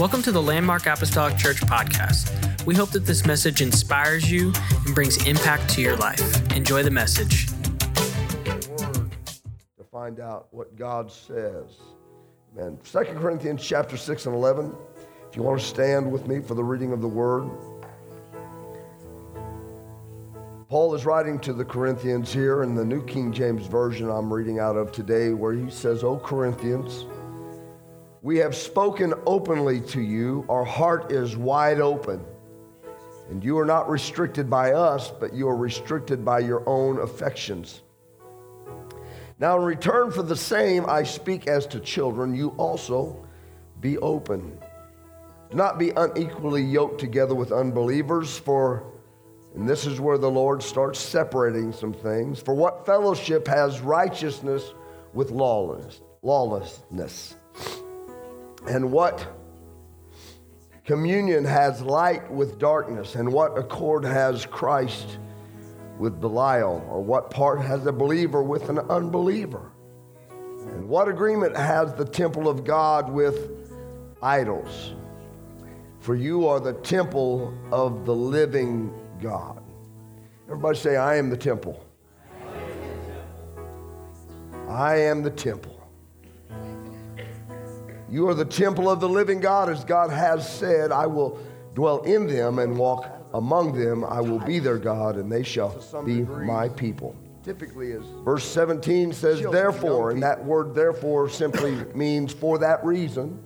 Welcome to the Landmark Apostolic Church podcast. We hope that this message inspires you and brings impact to your life. Enjoy the message. to find out what God says. Amen. 2 Corinthians chapter 6 and 11. If you want to stand with me for the reading of the word. Paul is writing to the Corinthians here in the New King James Version I'm reading out of today, where he says, O Corinthians, we have spoken openly to you. Our heart is wide open. And you are not restricted by us, but you are restricted by your own affections. Now, in return for the same, I speak as to children, you also be open. Do not be unequally yoked together with unbelievers, for, and this is where the Lord starts separating some things, for what fellowship has righteousness with lawlessness? lawlessness? And what communion has light with darkness? And what accord has Christ with Belial? Or what part has a believer with an unbeliever? And what agreement has the temple of God with idols? For you are the temple of the living God. Everybody say, I am the temple. I am the temple. You are the temple of the living God, as God has said, I will dwell in them and walk among them. I will be their God, and they shall be my people. Typically is verse 17 says therefore, and that word therefore simply means for that reason.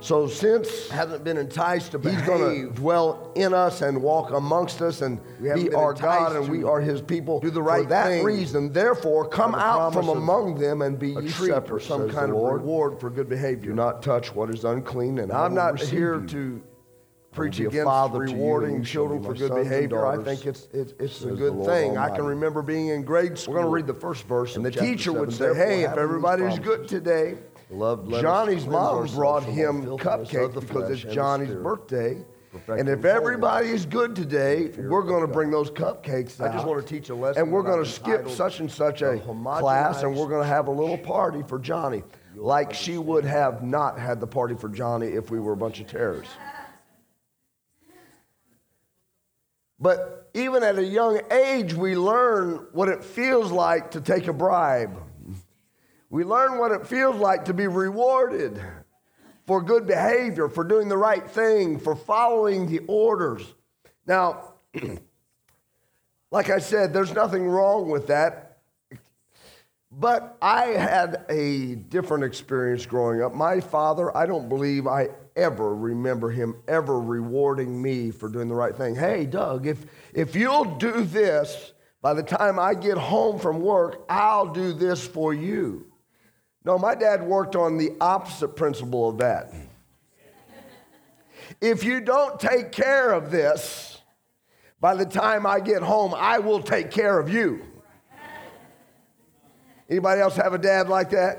So since hasn't been enticed to he's going to dwell in us and walk amongst us and be our God and we are his people. Do the right For that thing. reason, therefore, come out from among them and be ye separate. Some kind of reward for good behavior. Do not touch what is unclean. And I'm not here you. to preach against rewarding children for good behavior. I think it's it's, it's a good thing. Almighty. I can remember being in grade school. We're going to read the first verse, and the teacher would say, "Hey, if everybody's good today." Johnny's mom brought him cupcakes because it's Johnny's birthday. And if everybody is good today, we're going to bring those cupcakes out. I just want to teach a lesson. And we're going to skip such and such a class, and we're going to have a little party for Johnny, like she would have not had the party for Johnny if we were a bunch of terrorists. But even at a young age, we learn what it feels like to take a bribe. We learn what it feels like to be rewarded for good behavior, for doing the right thing, for following the orders. Now, like I said, there's nothing wrong with that. But I had a different experience growing up. My father, I don't believe I ever remember him ever rewarding me for doing the right thing. Hey, Doug, if, if you'll do this, by the time I get home from work, I'll do this for you. No, my dad worked on the opposite principle of that. If you don't take care of this, by the time I get home, I will take care of you. Anybody else have a dad like that?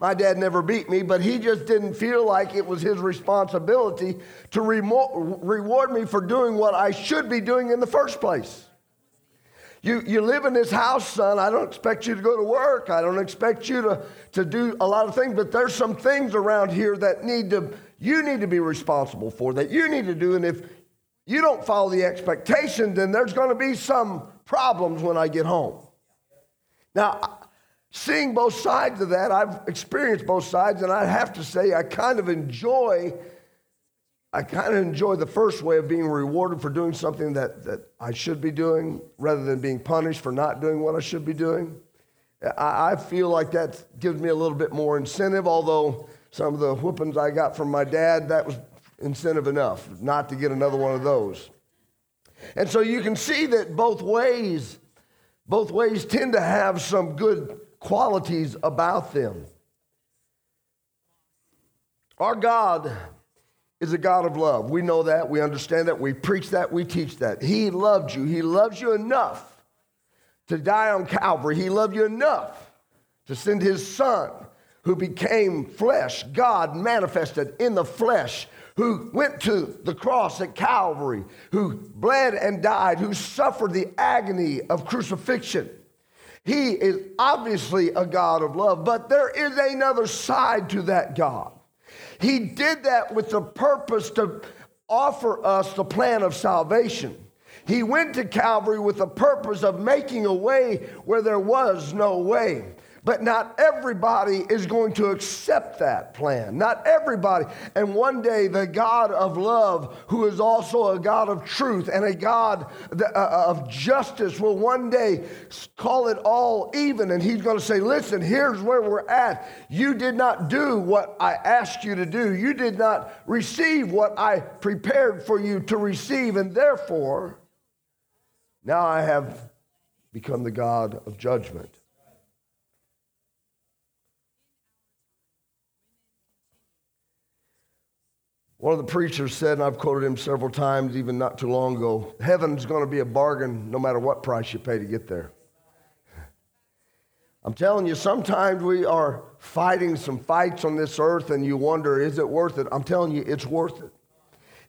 My dad never beat me, but he just didn't feel like it was his responsibility to reward me for doing what I should be doing in the first place. You, you live in this house, son. I don't expect you to go to work. I don't expect you to, to do a lot of things, but there's some things around here that need to, you need to be responsible for, that you need to do. And if you don't follow the expectation, then there's going to be some problems when I get home. Now, seeing both sides of that, I've experienced both sides, and I have to say, I kind of enjoy I kind of enjoy the first way of being rewarded for doing something that, that I should be doing rather than being punished for not doing what I should be doing. I, I feel like that gives me a little bit more incentive, although some of the whoopings I got from my dad, that was incentive enough not to get another one of those. And so you can see that both ways, both ways tend to have some good qualities about them. Our God is a God of love. We know that. We understand that. We preach that. We teach that. He loved you. He loves you enough to die on Calvary. He loved you enough to send his son who became flesh, God manifested in the flesh, who went to the cross at Calvary, who bled and died, who suffered the agony of crucifixion. He is obviously a God of love, but there is another side to that God. He did that with the purpose to offer us the plan of salvation. He went to Calvary with the purpose of making a way where there was no way. But not everybody is going to accept that plan. Not everybody. And one day, the God of love, who is also a God of truth and a God uh, uh, of justice, will one day call it all even. And he's going to say, Listen, here's where we're at. You did not do what I asked you to do, you did not receive what I prepared for you to receive. And therefore, now I have become the God of judgment. One of the preachers said, and I've quoted him several times, even not too long ago heaven's going to be a bargain no matter what price you pay to get there. I'm telling you, sometimes we are fighting some fights on this earth and you wonder, is it worth it? I'm telling you, it's worth it.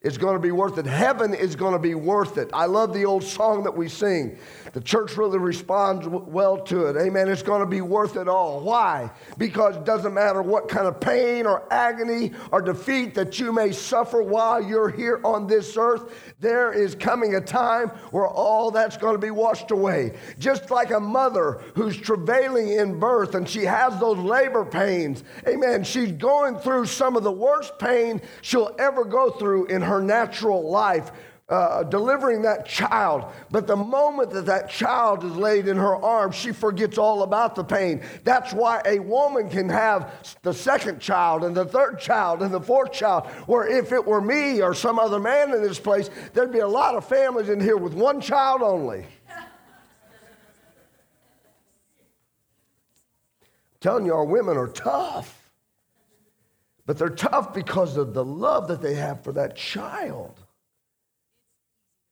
It's going to be worth it. Heaven is going to be worth it. I love the old song that we sing. The church really responds well to it. Amen. It's going to be worth it all. Why? Because it doesn't matter what kind of pain or agony or defeat that you may suffer while you're here on this earth, there is coming a time where all that's going to be washed away. Just like a mother who's travailing in birth and she has those labor pains. Amen. She's going through some of the worst pain she'll ever go through in her her natural life uh, delivering that child. But the moment that that child is laid in her arms, she forgets all about the pain. That's why a woman can have the second child and the third child and the fourth child. Where if it were me or some other man in this place, there'd be a lot of families in here with one child only. telling you, our women are tough. But they're tough because of the love that they have for that child.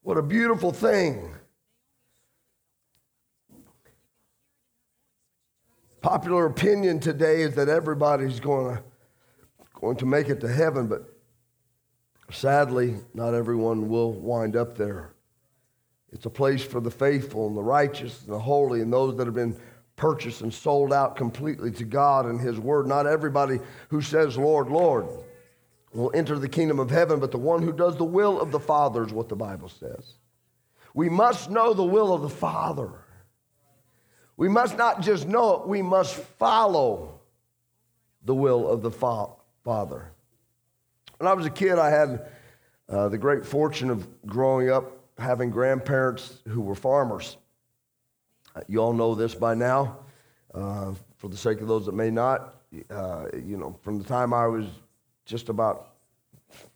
What a beautiful thing. Popular opinion today is that everybody's going to, going to make it to heaven, but sadly, not everyone will wind up there. It's a place for the faithful and the righteous and the holy and those that have been purchased and sold out completely to God and His Word. Not everybody who says, Lord, Lord, will enter the kingdom of heaven, but the one who does the will of the Father is what the Bible says. We must know the will of the Father. We must not just know it, we must follow the will of the fa- Father. When I was a kid, I had uh, the great fortune of growing up having grandparents who were farmers. You all know this by now. Uh, for the sake of those that may not, uh, you know, from the time I was just about,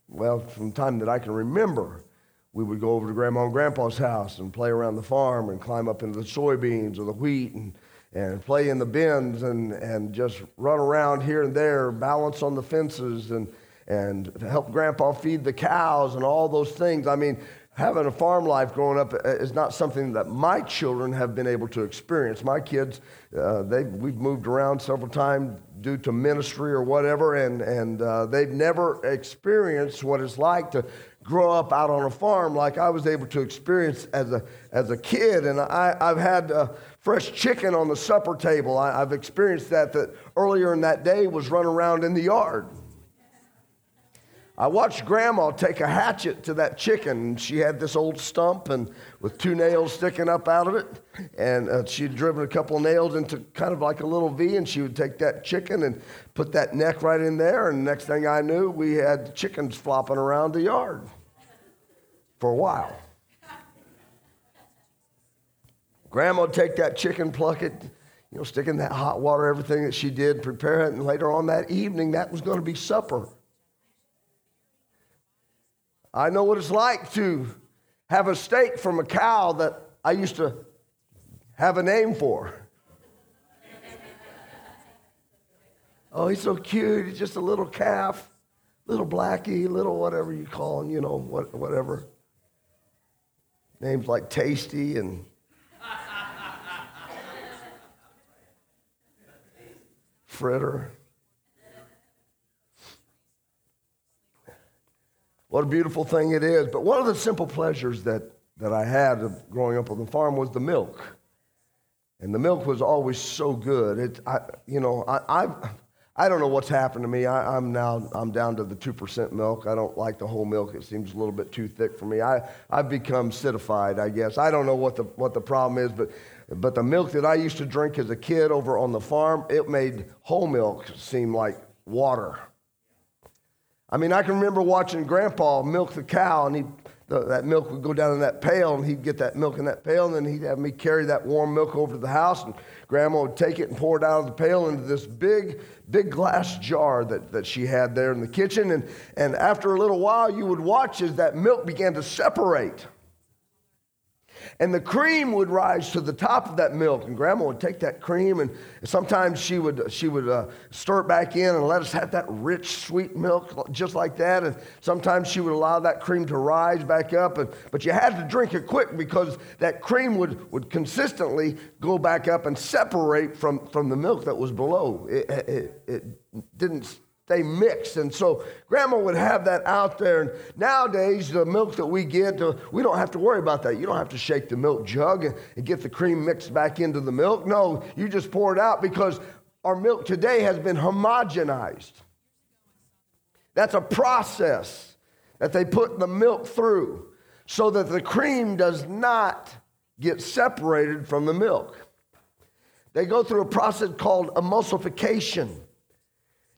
well, from the time that I can remember, we would go over to Grandma and Grandpa's house and play around the farm and climb up into the soybeans or the wheat and, and play in the bins and, and just run around here and there, balance on the fences and, and help Grandpa feed the cows and all those things. I mean, having a farm life growing up is not something that my children have been able to experience. My kids, uh, they we've moved around several times due to ministry or whatever, and and uh, they've never experienced what it's like to grow up out on a farm like I was able to experience as a as a kid. And I, I've had. Uh, fresh chicken on the supper table. I, I've experienced that. That earlier in that day was run around in the yard. I watched grandma take a hatchet to that chicken. She had this old stump and with two nails sticking up out of it. And uh, she'd driven a couple nails into kind of like a little V, and she would take that chicken and put that neck right in there. And next thing I knew, we had chickens flopping around the yard for a while. Grandma would take that chicken, pluck it, you know, stick in that hot water, everything that she did, prepare it, and later on that evening, that was going to be supper. I know what it's like to have a steak from a cow that I used to have a name for. oh, he's so cute. He's just a little calf, little blackie, little whatever you call him, you know, what, whatever. Names like Tasty and Fritter. What a beautiful thing it is. But one of the simple pleasures that, that I had of growing up on the farm was the milk. And the milk was always so good. It, I, you know, I, I've, I don't know what's happened to me. I, am now I'm down to the two percent milk. I don't like the whole milk. It seems a little bit too thick for me. I I've become citified. I guess I don't know what the what the problem is, but but the milk that I used to drink as a kid over on the farm, it made whole milk seem like water. I mean, I can remember watching Grandpa milk the cow, and he that milk would go down in that pail, and he'd get that milk in that pail, and then he'd have me carry that warm milk over to the house, and Grandma would take it and pour it out of the pail into this big, big glass jar that, that she had there in the kitchen. And, and after a little while, you would watch as that milk began to separate and the cream would rise to the top of that milk. And grandma would take that cream and sometimes she would she would uh, stir it back in and let us have that rich sweet milk just like that. And sometimes she would allow that cream to rise back up. And, but you had to drink it quick because that cream would, would consistently go back up and separate from, from the milk that was below. It, it, it didn't they mix. And so grandma would have that out there. And nowadays, the milk that we get, uh, we don't have to worry about that. You don't have to shake the milk jug and, and get the cream mixed back into the milk. No, you just pour it out because our milk today has been homogenized. That's a process that they put the milk through so that the cream does not get separated from the milk. They go through a process called emulsification.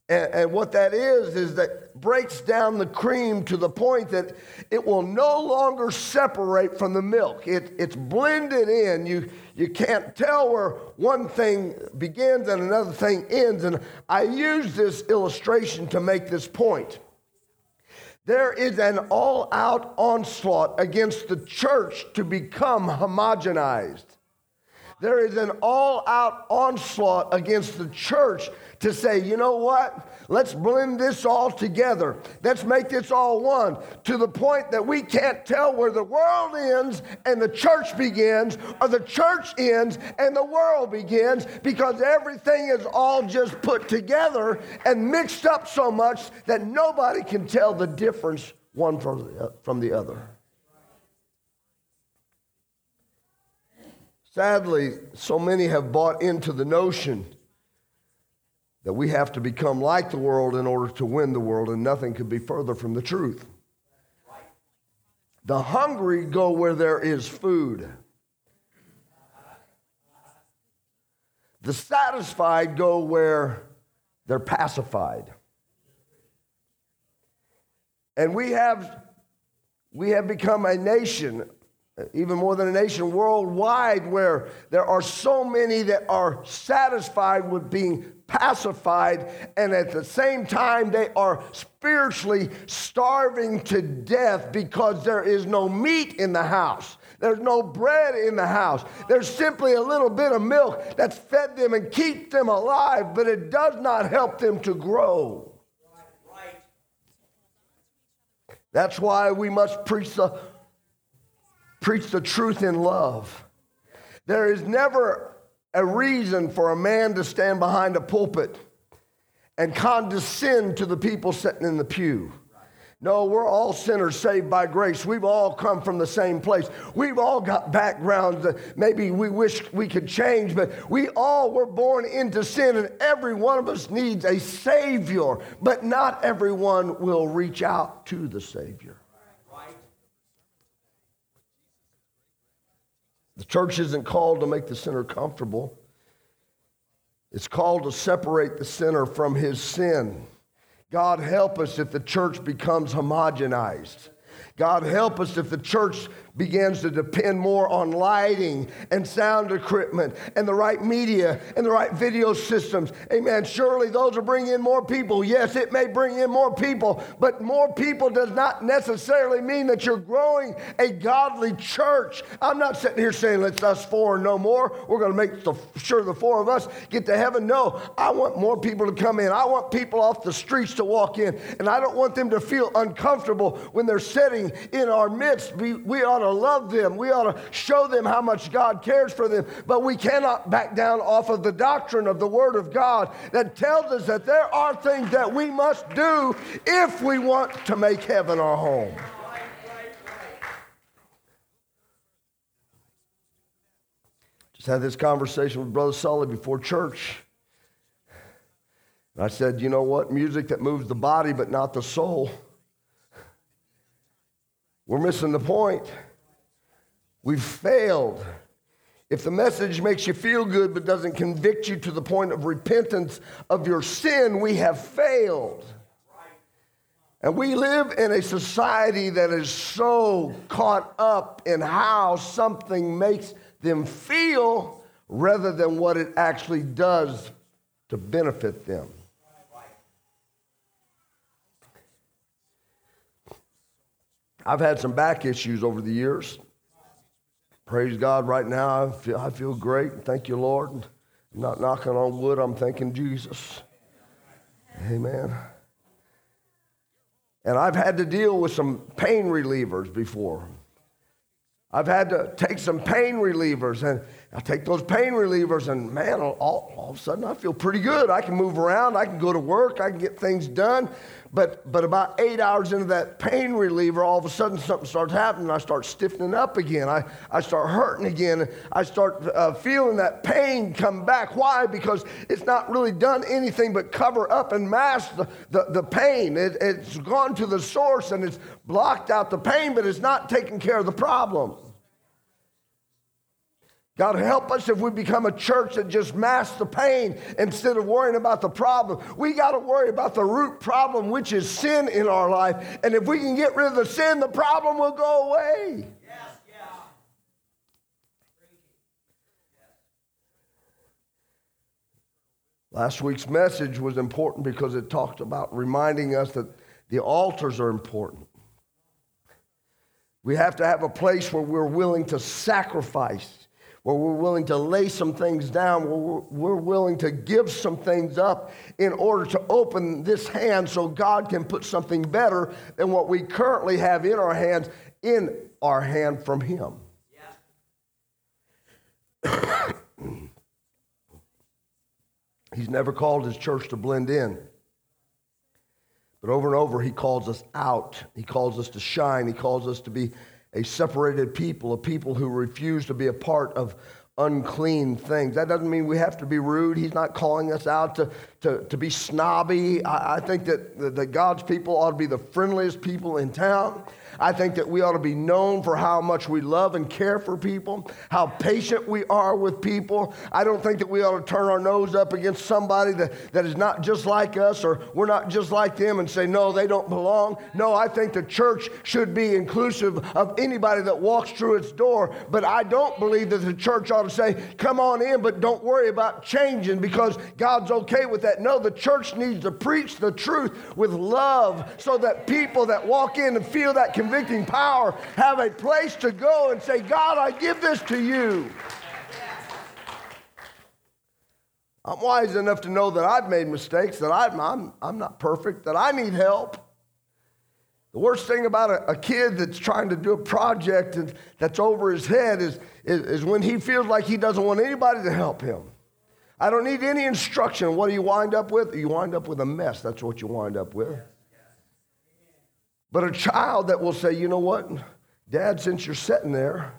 And, and, what that is, is that breaks down the cream to the point that it will no longer separate from the milk. It, it's blended in. You, you can't tell where one thing begins and another thing ends. And I use this illustration to make this point. There is an all out onslaught against the church to become homogenized. There is an all out onslaught against the church to say, you know what? Let's blend this all together. Let's make this all one to the point that we can't tell where the world ends and the church begins, or the church ends and the world begins, because everything is all just put together and mixed up so much that nobody can tell the difference one from the other. Sadly, so many have bought into the notion that we have to become like the world in order to win the world, and nothing could be further from the truth. The hungry go where there is food. The satisfied go where they're pacified. And we have, we have become a nation even more than a nation worldwide, where there are so many that are satisfied with being pacified, and at the same time, they are spiritually starving to death because there is no meat in the house. There's no bread in the house. There's simply a little bit of milk that's fed them and keeps them alive, but it does not help them to grow. That's why we must preach the preach the truth in love. There is never a reason for a man to stand behind a pulpit and condescend to the people sitting in the pew. No, we're all sinners saved by grace. We've all come from the same place. We've all got backgrounds that maybe we wish we could change, but we all were born into sin, and every one of us needs a Savior, but not everyone will reach out to the Savior. The church isn't called to make the sinner comfortable. It's called to separate the sinner from his sin. God help us if the church becomes homogenized. God help us if the church begins to depend more on lighting and sound equipment and the right media and the right video systems. Amen. Surely those will bring in more people. Yes, it may bring in more people, but more people does not necessarily mean that you're growing a godly church. I'm not sitting here saying, let's us four no more. We're going to make the, sure the four of us get to heaven. No, I want more people to come in. I want people off the streets to walk in, and I don't want them to feel uncomfortable when they're sitting in our midst. We, we ought love them. We ought to show them how much God cares for them. But we cannot back down off of the doctrine of the Word of God that tells us that there are things that we must do if we want to make heaven our home. Just had this conversation with Brother Sully before church. And I said, you know what? Music that moves the body but not the soul. We're missing the point. We've failed. If the message makes you feel good but doesn't convict you to the point of repentance of your sin, we have failed. And we live in a society that is so caught up in how something makes them feel rather than what it actually does to benefit them. I've had some back issues over the years. Praise God, right now I feel, I feel great. Thank you, Lord. I'm not knocking on wood, I'm thanking Jesus. Amen. And I've had to deal with some pain relievers before. I've had to take some pain relievers, and I take those pain relievers, and man, all, all, of a sudden I feel pretty good. I can move around, I can go to work, I can get things done. But, but about eight hours into that pain reliever, all of a sudden something starts happening. I start stiffening up again. I, I start hurting again. I start uh, feeling that pain come back. Why? Because it's not really done anything but cover up and mask the, the, the pain. It, it's gone to the source and it's blocked out the pain, but it's not taking care of the problem. God, help us if we become a church that just masks the pain instead of worrying about the problem. We got to worry about the root problem, which is sin in our life. And if we can get rid of the sin, the problem will go away. Last week's message was important because it talked about reminding us that the altars are important. We have to have a place where we're willing to sacrifice where we're willing to lay some things down, where we're willing to give some things up in order to open this hand so God can put something better than what we currently have in our hands in our hand from Him. Yeah. He's never called his church to blend in. But over and over, he calls us out. He calls us to shine. He calls us to be a separated people, a people who refuse to be a part of unclean things. That doesn't mean we have to be rude. He's not calling us out to, to, to be snobby. I, I think that, that God's people ought to be the friendliest people in town. I think that we ought to be known for how much we love and care for people, how patient we are with people. I don't think that we ought to turn our nose up against somebody that, that is not just like us or we're not just like them and say, no, they don't belong. No, I think the church should be inclusive of anybody that walks through its door. But I don't believe that the church ought to say, come on in, but don't worry about changing because God's okay with that. No, the church needs to preach the truth with love so that people that walk in and feel that convicting power have a place to go and say, God, I give this to you. I'm wise enough to know that I've made mistakes, that I'm, I'm, I'm not perfect, that I need help. The worst thing about a, a, kid that's trying to do a project and that's over his head is, is, is when he feels like he doesn't want anybody to help him. I don't need any instruction. What do you wind up with? You wind up with a mess. That's what you wind up with. But a child that will say, you know what, Dad, since you're sitting there,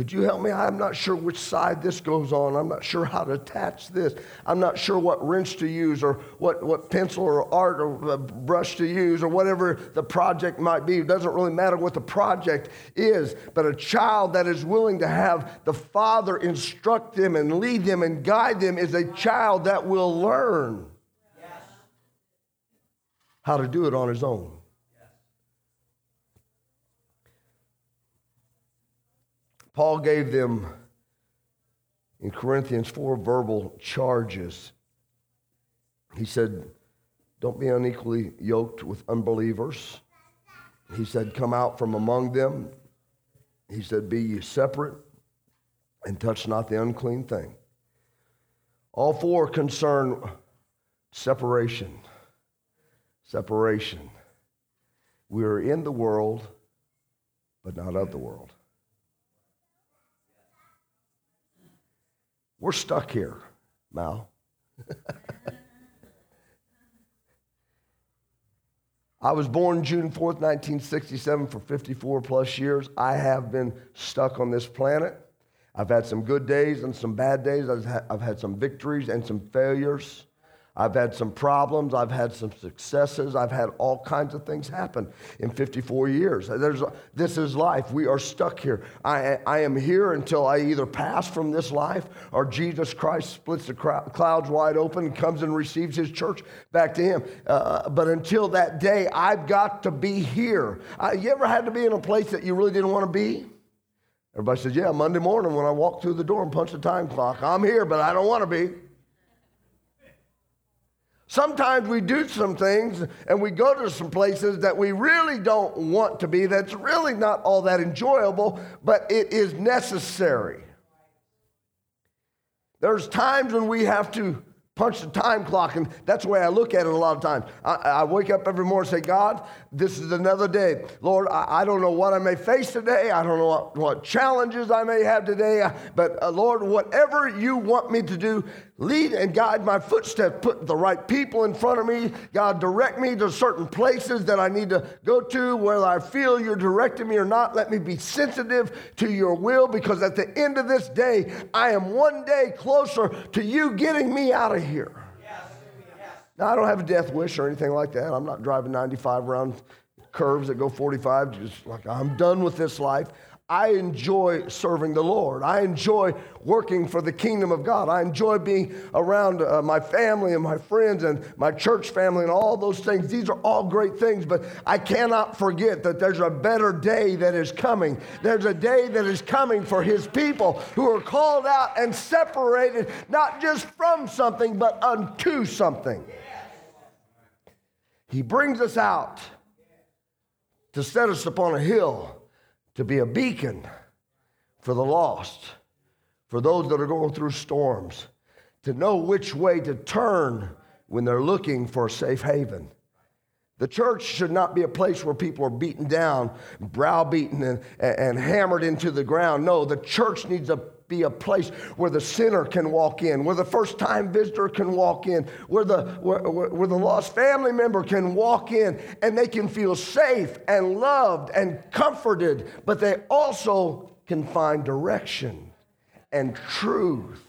could you help me? I'm not sure which side this goes on. I'm not sure how to attach this. I'm not sure what wrench to use or what, what pencil or art or uh, brush to use or whatever the project might be. It doesn't really matter what the project is, but a child that is willing to have the father instruct them and lead them and guide them is a child that will learn how to do it on his own. Paul gave them in Corinthians four verbal charges. He said, Don't be unequally yoked with unbelievers. He said, Come out from among them. He said, Be ye separate and touch not the unclean thing. All four concern separation. Separation. We are in the world, but not of the world. We're stuck here, Mal. I was born June 4th, 1967, for 54 plus years. I have been stuck on this planet. I've had some good days and some bad days. I've had, some victories and some failures. I've had some problems. I've had some successes. I've had all kinds of things happen in 54 years. There's, this is life. We are stuck here. I, I am here until I either pass from this life or Jesus Christ splits the clouds wide open and comes and receives his church back to him. Uh, but until that day, I've got to be here. Uh, you ever had to be in a place that you really didn't want to be? Everybody says, Yeah, Monday morning when I walk through the door and punch the time clock, I'm here, but I don't want to be. Sometimes we do some things and we go to some places that we really don't want to be, that's really not all that enjoyable, but it is necessary. There's times when we have to punch the time clock. And that's the way I look at it a lot of times. I, I wake up every morning and say, God, this is another day. Lord, I, I, don't know what I may face today. I don't know what, what challenges I may have today. But uh, Lord, whatever you want me to do, lead and guide my footsteps. Put the right people in front of me. God, direct me to certain places that I need to go to, whether I feel you're directing me or not. Let me be sensitive to your will because at the end of this day, I am one day closer to you getting me out of here. Now, I don't have a death wish or anything like that. I'm not driving 95 around curves that go 45, just like I'm done with this life. I enjoy serving the Lord. I enjoy working for the kingdom of God. I enjoy being around uh, my family and my friends and my church family and all those things. These are all great things, but I cannot forget that there's a better day that is coming. There's a day that is coming for his people who are called out and separated, not just from something, but unto something. He brings us out to set us upon a hill to be a beacon for the lost, for those that are going through storms, to know which way to turn when they're looking for a safe haven. The church should not be a place where people are beaten down, browbeaten, and, and hammered into the ground. No, the church needs a be a place where the sinner can walk in, where the first time visitor can walk in, where the, where, where, the lost family member can walk in and they can feel safe and loved and comforted, but they also can find direction and truth.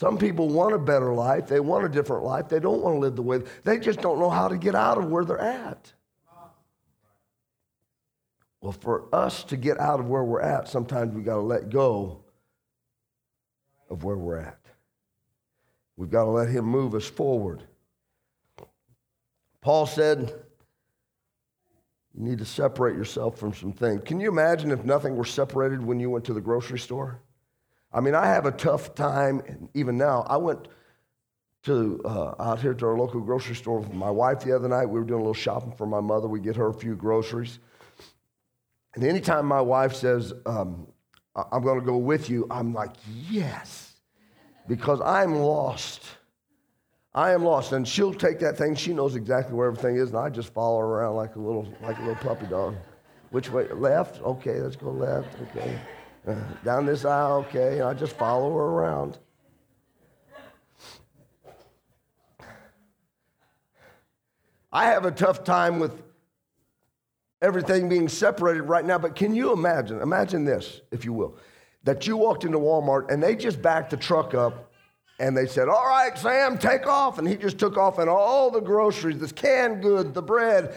Some people want a better life. They want a different life. They don't want to live the way they just don't know how to get out of where they're at. Well, for us to get out of where we're at, sometimes we've got to let go of where we're at. We've got to let Him move us forward. Paul said, You need to separate yourself from some things. Can you imagine if nothing were separated when you went to the grocery store? I mean, I have a tough time, even now. I went to uh, out here to our local grocery store with my wife the other night. We were doing a little shopping for my mother. We get her a few groceries. And anytime my wife says, um, I'm going to go with you, I'm like, yes, because I'm lost. I am lost. And she'll take that thing. She knows exactly where everything is, and I just follow her around like a little, like a little puppy dog. Which way? Left? Okay, let's go left. Okay. Uh, down this aisle. Okay. And I just follow her around. I have a tough time with everything being separated right now. But can you imagine? Imagine this, if you will, that you walked into Walmart and they just backed the truck up and they said, All right, Sam, take off. And he just took off, and all the groceries, the canned goods, the bread,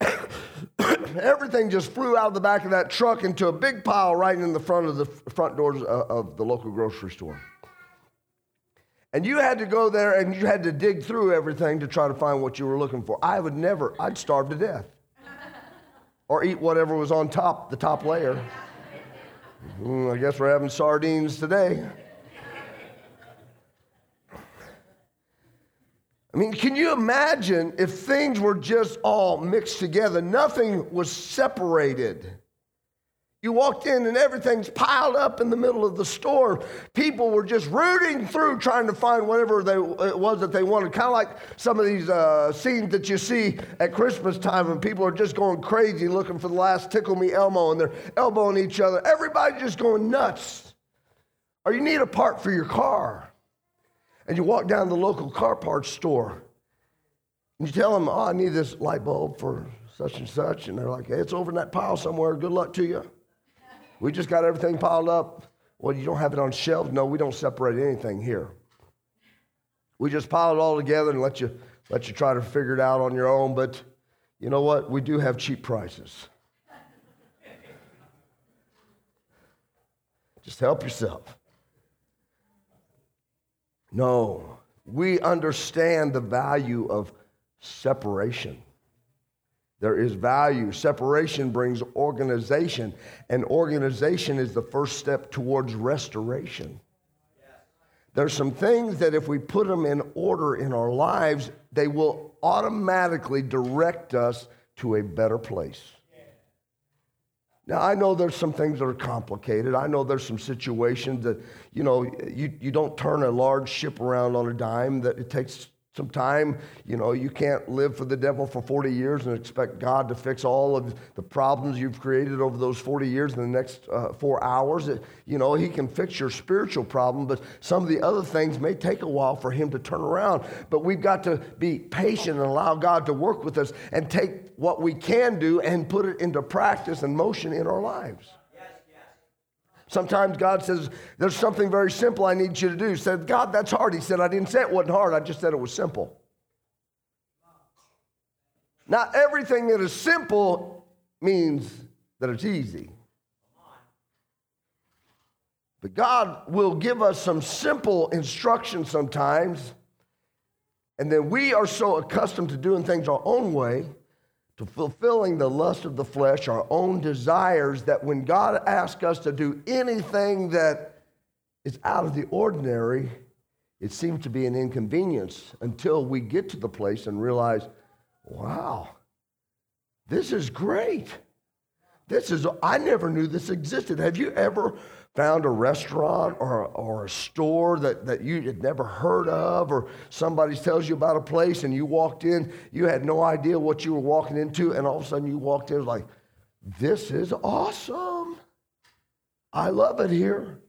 everything just flew out of the back of that truck into a big pile right in the front of the front doors uh, of the local grocery store. And you had to go there and you had to dig through everything to try to find what you were looking for. I would never, I'd starve to death or eat whatever was on top, the top layer. Mm, I guess we're having sardines today. I mean, can you imagine if things were just all mixed together? Nothing was separated. You walked in and everything's piled up in the middle of the store. People were just rooting through trying to find whatever they, it was that they wanted. Kind of like some of these uh, scenes that you see at Christmas time when people are just going crazy looking for the last tickle me Elmo and they're elbowing each other. Everybody just going nuts. Or you need a part for your car. And you walk down to the local car parts store and you tell them, oh, I need this light bulb for such and such. And they're like, hey, it's over in that pile somewhere. Good luck to you. We just got everything piled up Well, you don't have it on shelves? No, we don't separate anything here. We just pile it all together and let you, let you try to figure it out on your own. But you know what? We do have cheap prices. Just help yourself. No, we understand the value of separation. There is value. Separation brings organization, and organization is the first step towards restoration. There's some things that if we put them in order in our lives, they will automatically direct us to a better place. Now, I know there's some things that are complicated. I know there's some situations that, you know, you, you don't turn a large ship around on a dime, that it takes some time. You know, you can't live for the devil for 40 years and expect God to fix all of the problems you've created over those 40 years in the next uh, four hours. It, you know, He can fix your spiritual problem, but some of the other things may take a while for Him to turn around. But we've got to be patient and allow God to work with us and take what we can do and put it into practice and motion in our lives. Sometimes God says, There's something very simple I need you to do. He said, God, that's hard. He said, I didn't say it wasn't hard, I just said it was simple. Not everything that is simple means that it's easy. But God will give us some simple instructions sometimes, and then we are so accustomed to doing things our own way to fulfilling the lust of the flesh, our own desires, that when God asks us to do anything that is out of the ordinary, it seems to be an inconvenience until we get to the place and realize, wow, this is great. This is, I never knew this existed. Have you ever found a restaurant or, or a store that, that you had never heard of, or somebody tells you about a place and you walked in, you had no idea what you were walking into, and all of a sudden you walked in, it was like, this is awesome. I love it here.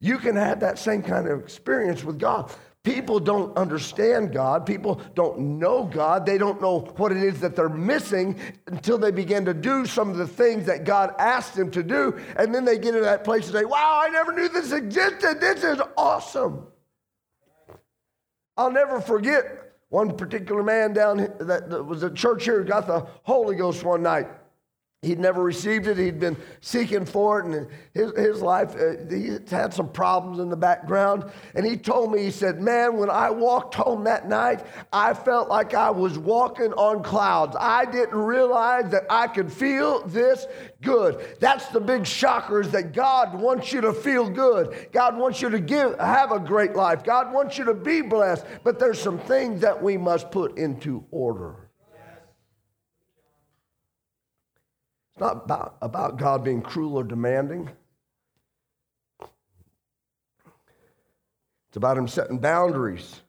You can have that same kind of experience with God. People don't understand God. People don't know God. They don't know what it is that they're missing until they begin to do some of the things that God asked them to do. And then they get to that place and say, Wow, I never knew this existed. This is awesome. I'll never forget one particular man down that was at church here got the Holy Ghost one night. He'd never received it. He'd been seeking for it, and his, his life, uh, he had some problems in the background. And he told me, he said, Man, when I walked home that night, I felt like I was walking on clouds. I didn't realize that I could feel this good. That's the big shocker is that God wants you to feel good. God wants you to give, have a great life. God wants you to be blessed. But there's some things that we must put into order. Not about, about God being cruel or demanding. It's about Him setting boundaries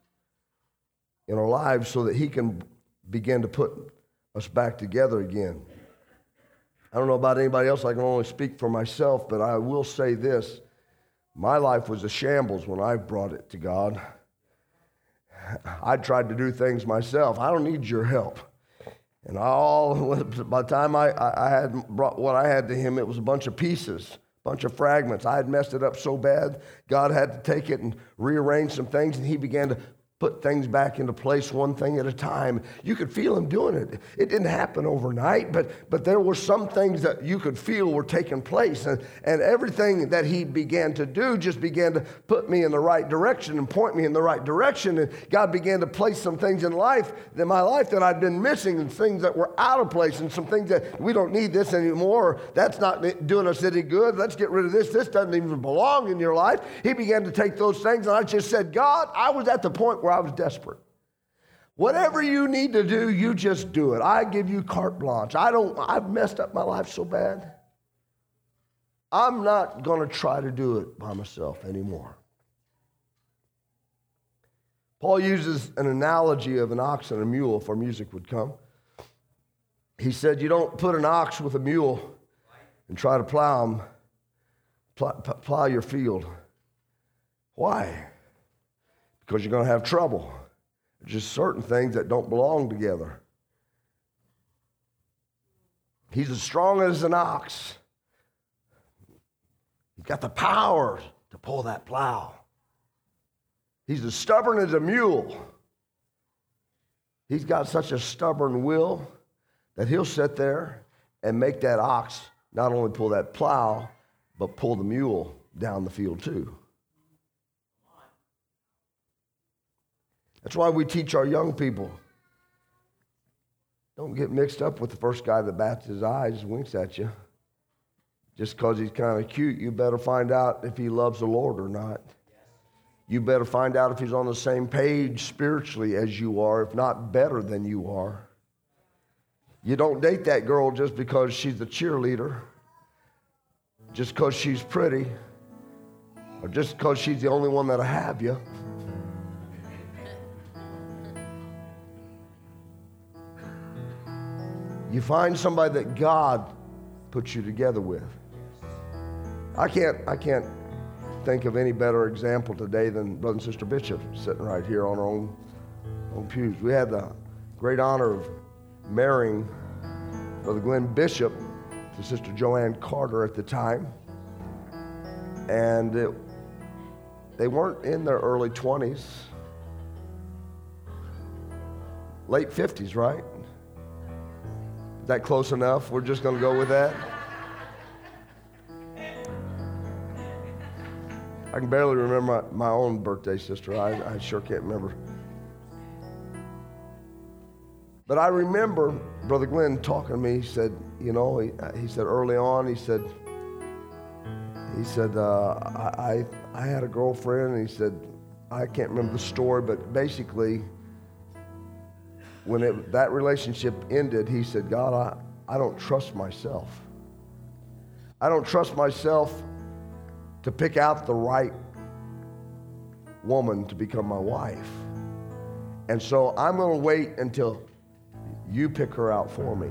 in our lives so that He can begin to put us back together again. I don't know about anybody else, I can only speak for myself, but I will say this. My life was a shambles when I brought it to God. I tried to do things myself. I don't need your help. And all, by the time I, I had brought what I had to him, it was a bunch of pieces, a bunch of fragments. I had messed it up so bad, God had to take it and rearrange some things, and he began to put things back into place one thing at a time. You could feel him doing it. It didn't happen overnight, but, but there were some things that you could feel were taking place. And, and everything that he began to do just began to put me in the right direction and point me in the right direction. And God began to place some things in life, in my life that I'd been missing and things that were out of place and some things that we don't need this anymore. That's not doing us any good. Let's get rid of this. This doesn't even belong in your life. He began to take those things and I just said, God, I was at the point where I was desperate. Whatever you need to do, you just do it. I give you carte blanche. I don't, I've messed up my life so bad. I'm not going to try to do it by myself anymore. Paul uses an analogy of an ox and a mule for music would come. He said, You don't put an ox with a mule and try to plow, them, plow, plow your field. Why? Because you're going to have trouble. Just certain things that don't belong together. He's as strong as an ox. He's got the power to pull that plow. He's as stubborn as a mule. He's got such a stubborn will that he'll sit there and make that ox not only pull that plow, but pull the mule down the field too. That's why we teach our young people don't get mixed up with the first guy that bats his eyes and winks at you. Just because he's kind of cute, you better find out if he loves the Lord or not. You better find out if he's on the same page spiritually as you are, if not better than you are. You don't date that girl just because she's the cheerleader, just because she's pretty, or just because she's the only one that'll have you. You find somebody that God puts you together with. I can't, I can't think of any better example today than Brother and Sister Bishop sitting right here on our own, own pews. We had the great honor of marrying Brother Glenn Bishop to Sister Joanne Carter at the time. And it, they weren't in their early 20s, late 50s, right? That close enough? We're just going to go with that? I can barely remember my, my own birthday, sister. I, I sure can't remember. But I remember Brother Glenn talking to me. He said, you know, he, he said early on, he said, he said, uh, I, I had a girlfriend, and he said, I can't remember the story, but basically, when it, that relationship ended, he said, God, I, I don't trust myself. I don't trust myself to pick out the right woman to become my wife. And so I'm going to wait until you pick her out for me.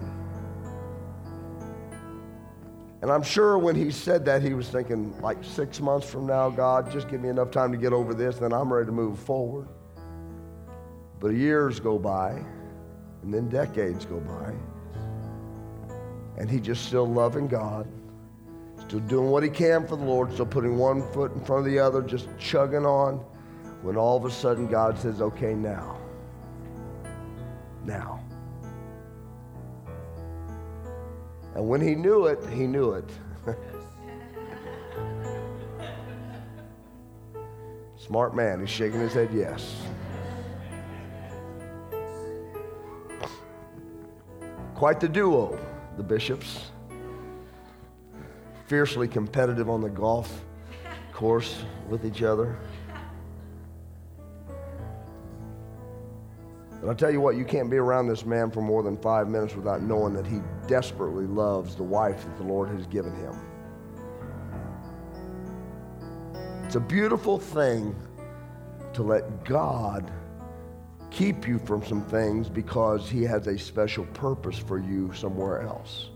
And I'm sure when he said that, he was thinking, like six months from now, God, just give me enough time to get over this, then I'm ready to move forward. But years go by. And then decades go by. And he just still loving God, still doing what he can for the Lord, still putting one foot in front of the other, just chugging on. When all of a sudden God says, okay, now. Now. And when he knew it, he knew it. Smart man, he's shaking his head yes. Quite the duo, the bishops. Fiercely competitive on the golf course with each other. But I'll tell you what, you can't be around this man for more than five minutes without knowing that he desperately loves the wife that the Lord has given him. It's a beautiful thing to let God keep you from some things because he has a special purpose for you somewhere else.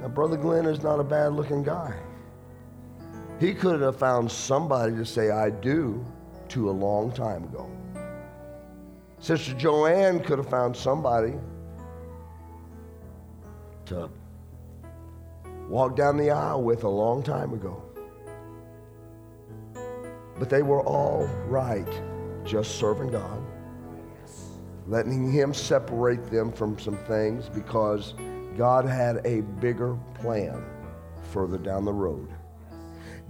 Now, Brother Glenn is not a bad looking guy. He could have found somebody to say, I do, to a long time ago. Sister Joanne could have found somebody to walk down the aisle with a long time ago. But they were all right just serving God, letting Him separate them from some things because God had a bigger plan further down the road.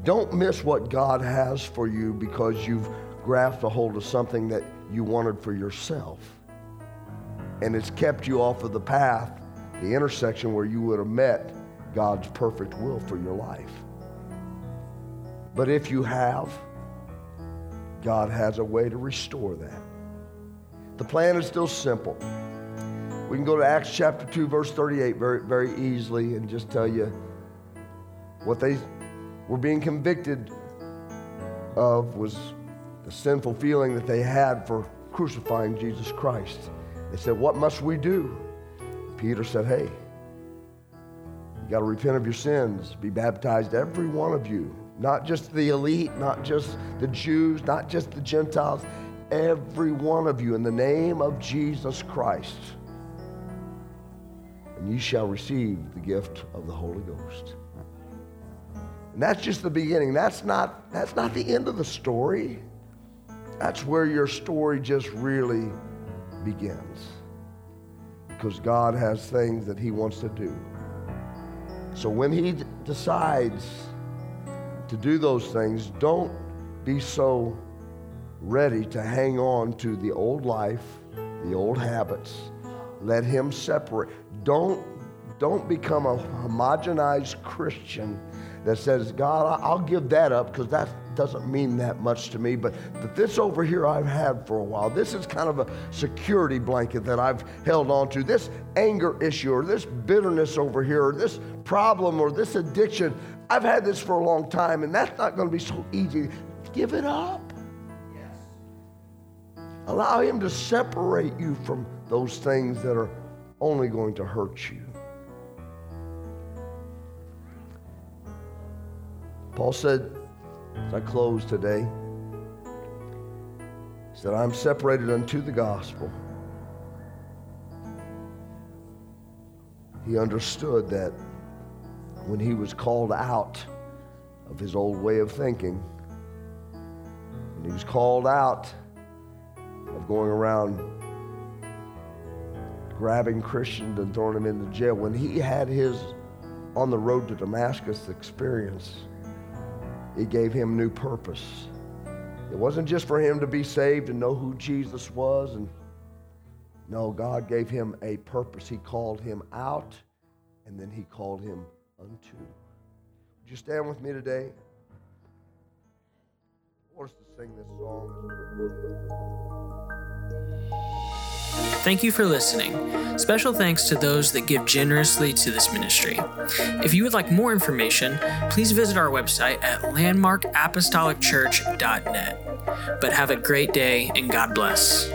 Don't miss what God has for you because you've grasped a hold of something that you wanted for yourself. And it's kept you off of the path, the intersection where you would have met God's perfect will for your life. But if you have, God has a way to restore that. The plan is still simple. We can go to Acts chapter 2, verse 38 very, very easily and just tell you what they were being convicted of was the sinful feeling that they had for crucifying Jesus Christ. They said, What must we do? Peter said, Hey, you got to repent of your sins, be baptized, every one of you, not just the elite, not just the Jews, not just the Gentiles, every one of you in the name of Jesus Christ. And you shall receive the gift of the Holy Ghost. And that's just the beginning. That's not, that's not the end of the story. That's where your story just really begins. Because God has things that He wants to do. So when He d- decides to do those things, don't be so ready to hang on to the old life, the old habits. Let Him separate. Don't, don't become a homogenized Christian that says, God, I'll give that up because that doesn't mean that much to me. But, but this over here I've had for a while. This is kind of a security blanket that I've held on to. This anger issue or this bitterness over here or this problem or this addiction, I've had this for a long time and that's not going to be so easy. Give it up. Allow Him to separate you from those things that are only going to hurt you. Paul said, as I close today, he said, I'm separated unto the gospel. He understood that when he was called out of his old way of thinking, when he was called out of going around grabbing Christians and throwing them into jail, when he had his on the road to Damascus experience, it gave him new purpose. It wasn't just for him to be saved and know who Jesus was. And no, God gave him a purpose. He called him out, and then he called him unto. Would you stand with me today? I want us to sing this song. Thank you for listening. Special thanks to those that give generously to this ministry. If you would like more information, please visit our website at landmarkapostolicchurch.net. But have a great day and God bless.